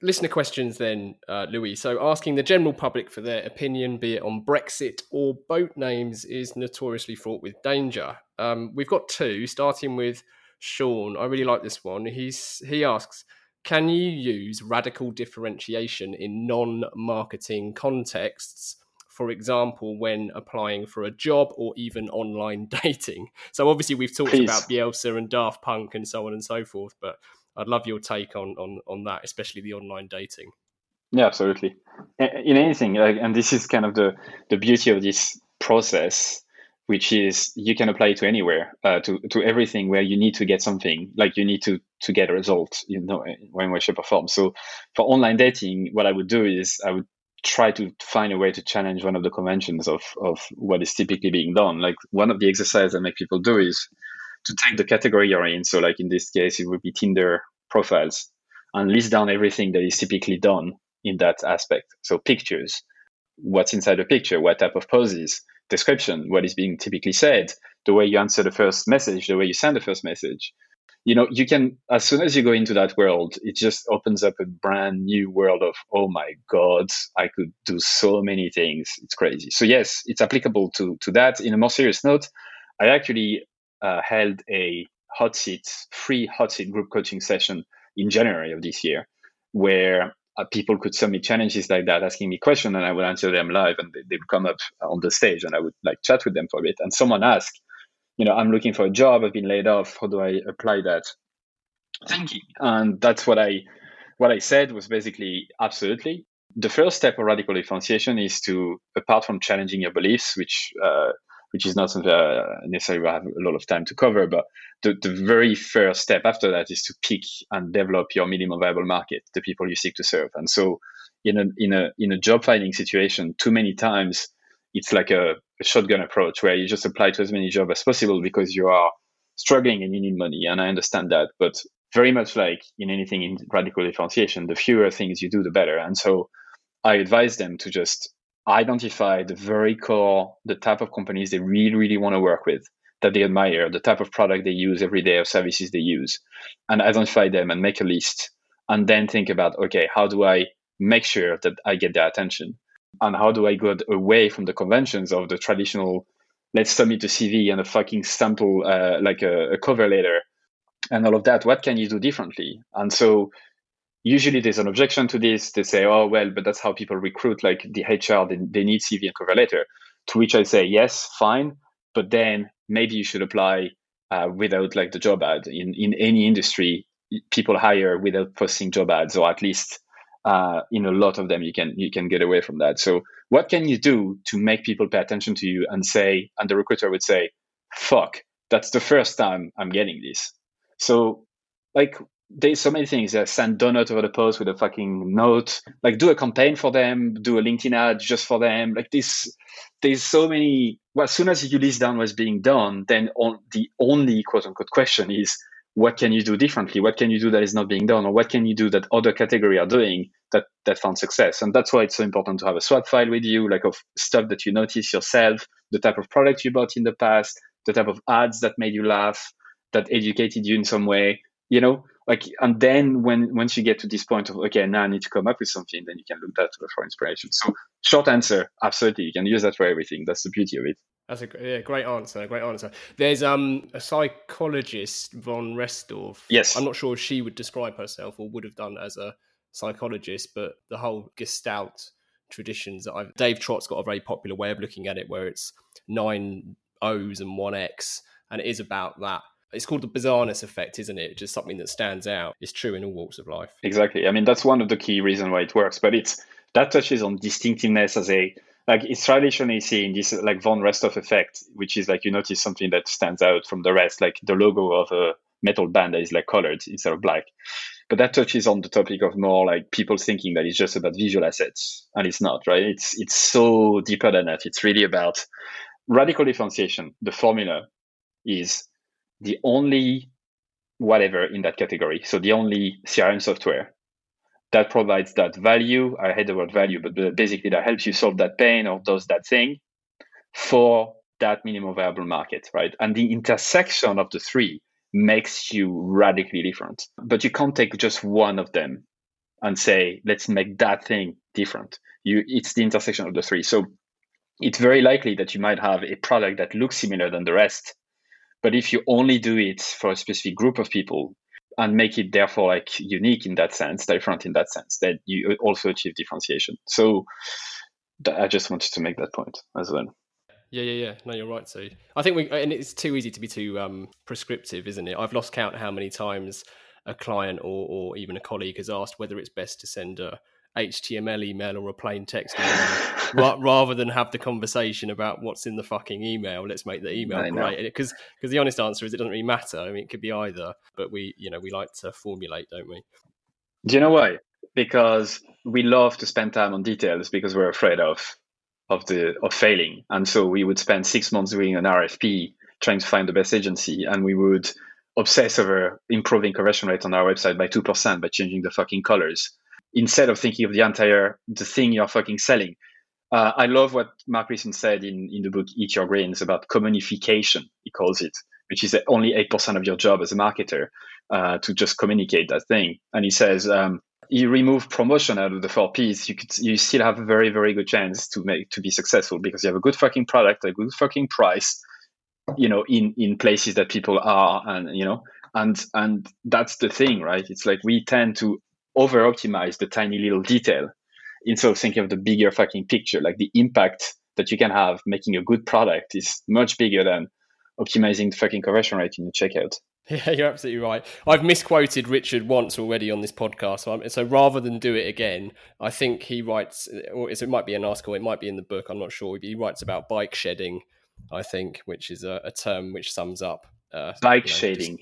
listener questions then, uh, Louis. So, asking the general public for their opinion, be it on Brexit or boat names, is notoriously fraught with danger. Um, we've got two, starting with Sean. I really like this one. He's he asks, can you use radical differentiation in non-marketing contexts? For example, when applying for a job or even online dating. So obviously we've talked Please. about Bielsa and Daft Punk and so on and so forth, but I'd love your take on on on that, especially the online dating. Yeah, absolutely. In anything, like, and this is kind of the the beauty of this process, which is you can apply it to anywhere, uh, to to everything where you need to get something, like you need to to get a result, you know, when we should perform. So for online dating, what I would do is I would try to find a way to challenge one of the conventions of of what is typically being done. Like one of the exercises I make people do is to take the category you're in. So, like in this case, it would be Tinder profiles and list down everything that is typically done in that aspect. So, pictures, what's inside the picture, what type of poses, description, what is being typically said, the way you answer the first message, the way you send the first message. You know, you can, as soon as you go into that world, it just opens up a brand new world of, oh my God, I could do so many things. It's crazy. So, yes, it's applicable to, to that. In a more serious note, I actually uh, held a hot seat, free hot seat group coaching session in January of this year, where uh, people could submit challenges like that, asking me questions, and I would answer them live, and they, would come up on the stage, and I would like chat with them for a bit. And someone asked, you know, I'm looking for a job, I've been laid off, how do I apply that? Thank you. and that's what I what I said was basically absolutely. The first step of radical differentiation is to, apart from challenging your beliefs, which uh, which is not something I uh, necessarily have a lot of time to cover. But the, the very first step after that is to pick and develop your minimum viable market, the people you seek to serve. And so in a in a in a job finding situation, too many times it's like a, a shotgun approach where you just apply to as many jobs as possible because you are struggling and you need money. And I understand that. But very much like in anything in radical differentiation, the fewer things you do, the better. And so I advise them to just identify the very core, the type of companies they really, really want to work with, that they admire, the type of product they use every day or services they use, and identify them and make a list. And then think about, okay, how do I make sure that I get their attention? And how do I go away from the conventions of the traditional, let's submit a CV and a fucking sample, uh, like a, a cover letter and all of that? What can you do differently? And so usually there's an objection to this. They say, oh, well, but that's how people recruit, like the HR, they, they need CV and cover letter. To which I say, yes, fine. But then maybe you should apply uh, without like the job ad. In, in any industry, people hire without posting job ads, or at least uh, in a lot of them, you can you can get away from that. So what can you do to make people pay attention to you and say, and the recruiter would say, fuck, that's the first time I'm getting this. So like there's so many things. Uh, send donut over the post with a fucking note. Like do a campaign for them. Do a LinkedIn ad just for them. Like this, there's so many. Well, as soon as you list down what's being done, then on, the only quote unquote question is what can you do differently? What can you do that is not being done, or what can you do that other category are doing that that found success? And that's why it's so important to have a swipe file with you, like of stuff that you notice yourself, the type of product you bought in the past, the type of ads that made you laugh, that educated you in some way. You know, like and then when once you get to this point of okay now i need to come up with something then you can look that for inspiration so short answer absolutely you can use that for everything that's the beauty of it that's a yeah, great answer. Great answer. There's um a psychologist, von Restorff. Yes. I'm not sure if she would describe herself or would have done as a psychologist, but the whole Gestalt traditions that I've Dave Trott's got a very popular way of looking at it where it's nine O's and one X, and it is about that it's called the bizarreness effect, isn't it? Just something that stands out. It's true in all walks of life. Exactly. I mean, that's one of the key reasons why it works. But it's that touches on distinctiveness as a like it's traditionally seen this like von Restorff effect, which is like you notice something that stands out from the rest, like the logo of a metal band that is like colored instead of black. But that touches on the topic of more like people thinking that it's just about visual assets, and it's not, right? It's it's so deeper than that. It's really about radical differentiation. The formula is the only whatever in that category. So the only CRM software that provides that value. I hate the word value, but basically that helps you solve that pain or does that thing for that minimum viable market, right? And the intersection of the three makes you radically different. But you can't take just one of them and say, let's make that thing different. You it's the intersection of the three. So it's very likely that you might have a product that looks similar than the rest, but if you only do it for a specific group of people and make it therefore like unique in that sense, different in that sense, then you also achieve differentiation. So I just wanted to make that point as well. Yeah, yeah, yeah. No, you're right. So I think we, and it's too easy to be too um, prescriptive, isn't it? I've lost count how many times a client or, or even a colleague has asked whether it's best to send a HTML email or a plain text email rather than have the conversation about what's in the fucking email. Let's make the email great. Because because the honest answer is it doesn't really matter. I mean, it could be either, but we you know we like to formulate, don't we? Do you know why? Because we love to spend time on details because we're afraid of of the of failing, and so we would spend six months doing an RFP trying to find the best agency, and we would obsess over improving conversion rate on our website by two percent by changing the fucking colors instead of thinking of the entire the thing you're fucking selling. Uh, I love what Mark Ritson said in, in the book Eat Your Greens about communication, he calls it, which is only 8% of your job as a marketer uh, to just communicate that thing. And he says, um, you remove promotion out of the four P's, you could you still have a very, very good chance to make to be successful because you have a good fucking product, a good fucking price, you know, in in places that people are and you know, and and that's the thing, right? It's like we tend to over optimize the tiny little detail instead of thinking of the bigger fucking picture. Like the impact that you can have making a good product is much bigger than optimizing the fucking conversion rate in the checkout. Yeah, you're absolutely right. I've misquoted Richard once already on this podcast. So, so, rather than do it again, I think he writes, or it might be an article, it might be in the book, I'm not sure. He writes about bike shedding I think, which is a, a term which sums up uh, Bike you know, shading.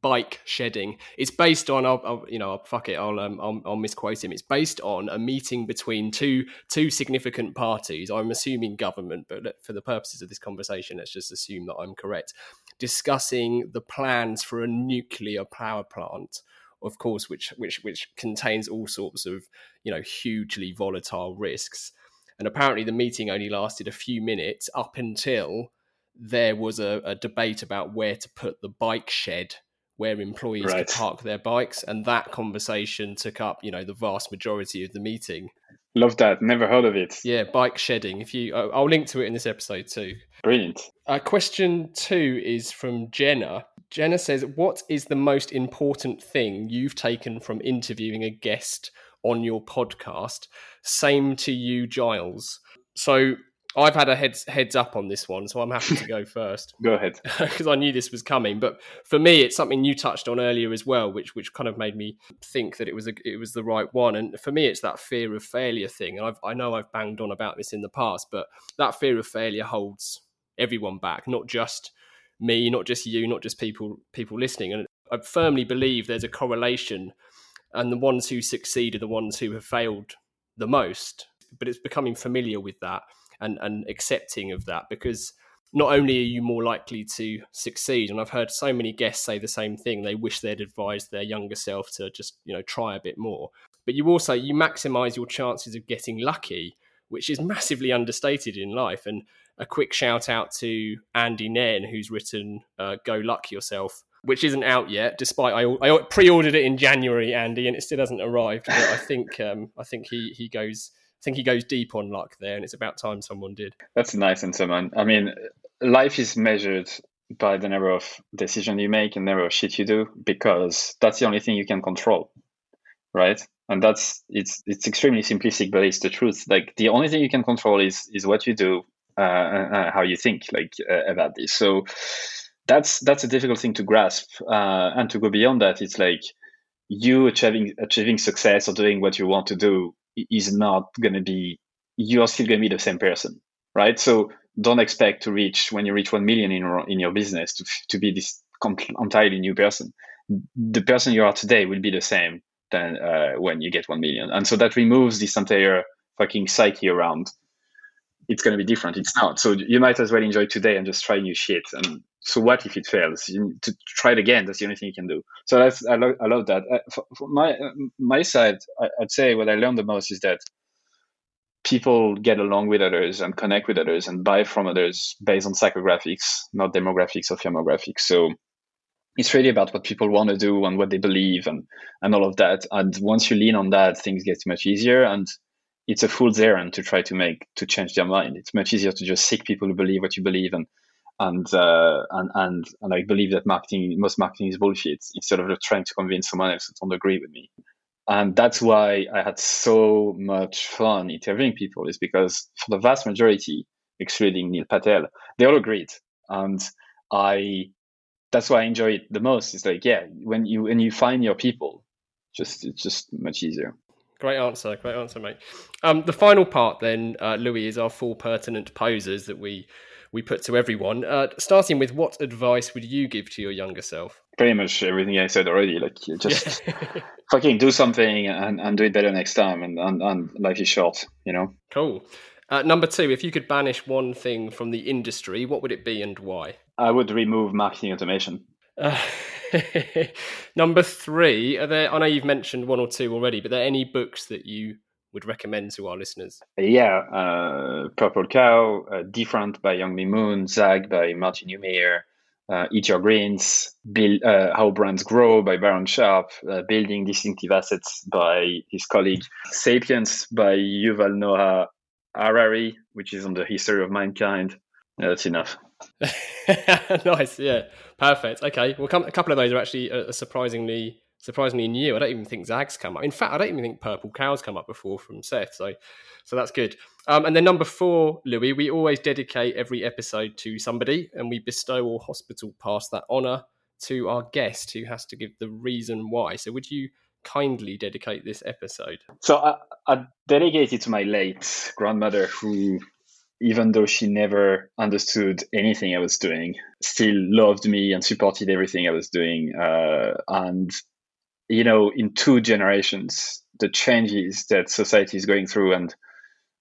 Bike shedding. It's based on, I'll, I'll you know, I'll, fuck it, I'll, um, I'll, I'll misquote him. It's based on a meeting between two two significant parties. I'm assuming government, but for the purposes of this conversation, let's just assume that I'm correct. Discussing the plans for a nuclear power plant, of course, which which which contains all sorts of you know hugely volatile risks. And apparently, the meeting only lasted a few minutes up until there was a, a debate about where to put the bike shed where employees Right. could park their bikes, and that conversation took up, you know, the vast majority of the meeting. Love that. Never heard of it. Yeah, bike shedding. If you, I'll link to it in this episode too. Brilliant. Uh, question two is from Jenna. Jenna says, "What is the most important thing you've taken from interviewing a guest on your podcast?" Same to you, Giles. So I've had a heads heads up on this one, so I'm happy to go first Go ahead. because I knew this was coming. But for me, it's something you touched on earlier as well, which which kind of made me think that it was a, it was the right one. And for me, it's that fear of failure thing. And I've, I know I've banged on about this in the past, but that fear of failure holds everyone back, not just me, not just you, not just people people listening. And I firmly believe there's a correlation, and the ones who succeed are the ones who have failed the most. But it's becoming familiar with that and and accepting of that because not only are you more likely to succeed and i've heard so many guests say the same thing they wish they'd advised their younger self to just you know try a bit more. But you also you maximize your chances of getting lucky which is massively understated in life. And a quick shout out to andy nairn who's written uh, go luck yourself which isn't out yet despite I, I pre-ordered it in january andy and it still hasn't arrived. But i think um, i think he he goes think he goes deep on luck there, and it's about time someone did. That's nice answer, man. I mean, life is measured by the number of decisions you make and number of shit you do because that's the only thing you can control, right? And that's it's it's extremely simplistic, but it's the truth. Like the only thing you can control is is what you do, uh, uh, how you think, like uh, about this. So that's that's a difficult thing to grasp, uh, and to go beyond that, it's like you achieving achieving success or doing what you want to do is not going to be. You're still going to be the same person right? So don't expect to reach when you reach one million in your, in your business to to be this entirely new person. The person you are today will be the same than uh, when you get one million, and so that removes this entire fucking psyche around. It's going to be different. It's not. So you might as well enjoy today and just try new shit. And so what if it fails? You need to try it again. That's the only thing you can do. So that's I, lo- I love that. Uh, for, for my uh, my side, I, I'd say what I learned the most is that people get along with others and connect with others and buy from others based on psychographics, not demographics or firmographics. So it's really about what people want to do and what they believe and, and all of that. And once you lean on that, things get much easier. And it's a fool's errand to try to make to change their mind. It's much easier to just seek people who believe what you believe and and uh, and and and I believe that marketing most marketing is bullshit instead of trying to convince someone else to don't agree with me and that's why I had so much fun interviewing people is because for the vast majority, excluding Neil Patel, they all agreed, and I that's why I enjoy it the most. It's like yeah, when you when you find your people, just it's just much easier. Great answer, great answer, mate. Um, the final part then, uh, Louis, is our four pertinent poses that we we put to everyone. Uh, starting with, what advice would you give to your younger self? Pretty much everything I said already. Like just fucking do something and, and do it better next time. And, and, and life is short, you know. Cool. Uh, number two, if you could banish one thing from the industry, what would it be and why? I would remove marketing automation. Uh, number three, are there? I know you've mentioned one or two already, but are there any books that you would recommend to our listeners? Yeah, uh, Purple Cow, uh, Different by Youngme Moon, Zag by Marty Neumeier, uh, Eat Your Greens, Build, uh, How Brands Grow by Byron Sharp, uh, Building Distinctive Assets by his colleague, Sapiens by Yuval Noah Harari, which is on the history of mankind. Yeah, that's enough. nice, yeah, perfect. Okay, well, a couple of those are actually uh, surprisingly surprisingly new. I don't even think Zag's come up. In fact, I don't even think Purple Cow's come up before from Seth. So, so that's good. Um, and then number four, Louis, we always dedicate every episode to somebody, and we bestow or hospital pass that honour to our guest, who has to give the reason why. So, would you kindly dedicate this episode? So I, I dedicate it to my late grandmother, who even though she never understood anything I was doing, still loved me and supported everything I was doing. Uh, and, you know, in two generations, the changes that society is going through and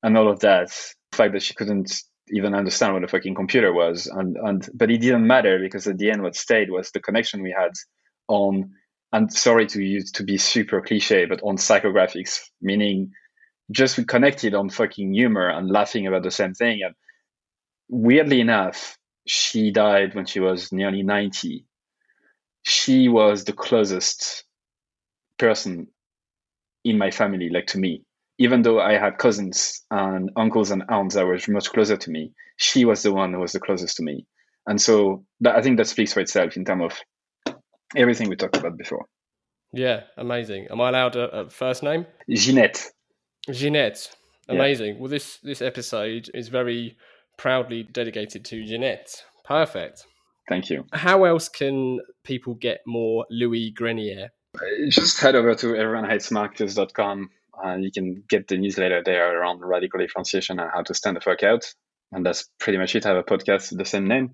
and all of that, the fact that she couldn't even understand what a fucking computer was. And, and but it didn't matter because at the end what stayed was the connection we had on and sorry to use to be super cliche, but on psychographics, meaning just we connected on fucking humor and laughing about the same thing. And weirdly enough, she died when she was nearly 90. She was the closest person in my family, like to me. Even though I had cousins and uncles and aunts that were much closer to me, she was the one who was the closest to me. And so that, I think that speaks for itself in terms of everything we talked about before. Yeah, amazing. Am I allowed a, a first name? Jeanette. Jeanette. Amazing. Yeah. Well, this this episode is very proudly dedicated to Jeanette. Perfect. Thank you. How else can people get more Louis Grenier? Just head over to everyonehatesmarketers.com. Uh, you can get the newsletter there around radical differentiation and how to stand the fuck out. And that's pretty much it. I have a podcast with the same name.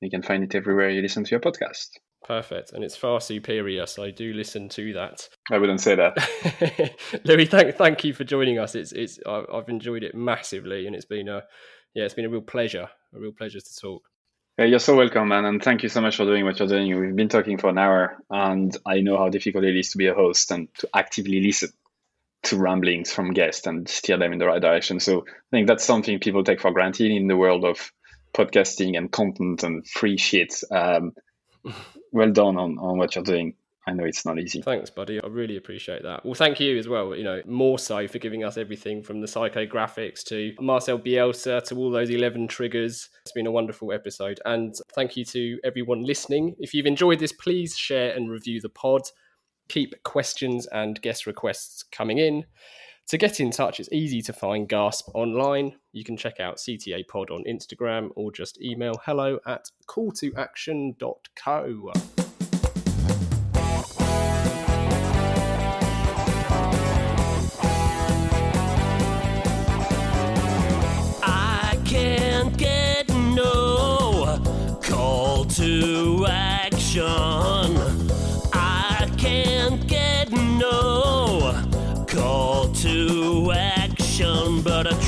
You can find it everywhere you listen to your podcast. Perfect, and it's far superior. So I do listen to that. I wouldn't say that, Louis. Thank thank you for joining us. It's it's I've enjoyed it massively, and it's been a yeah, it's been a real pleasure, a real pleasure to talk. Yeah, you're so welcome, man, and thank you so much for doing what you're doing. We've been talking for an hour, and I know how difficult it is to be a host and to actively listen to ramblings from guests and steer them in the right direction. So I think that's something people take for granted in the world of podcasting and content and free shit. Um, well done on, on what you're doing. I know it's not easy. Thanks, buddy. I really appreciate that. Well, thank you as well. You know, more so for giving us everything from the psychographics to Marcel Bielsa to all those 11 triggers. It's been a wonderful episode. And thank you to everyone listening. If you've enjoyed this, please share and review the pod. Keep questions and guest requests coming in. To get in touch, it's easy to find Gasp online. You can check out CTA Pod on Instagram or just email hello at calltoaction.co.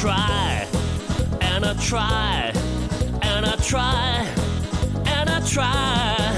try and I try and I try and I try.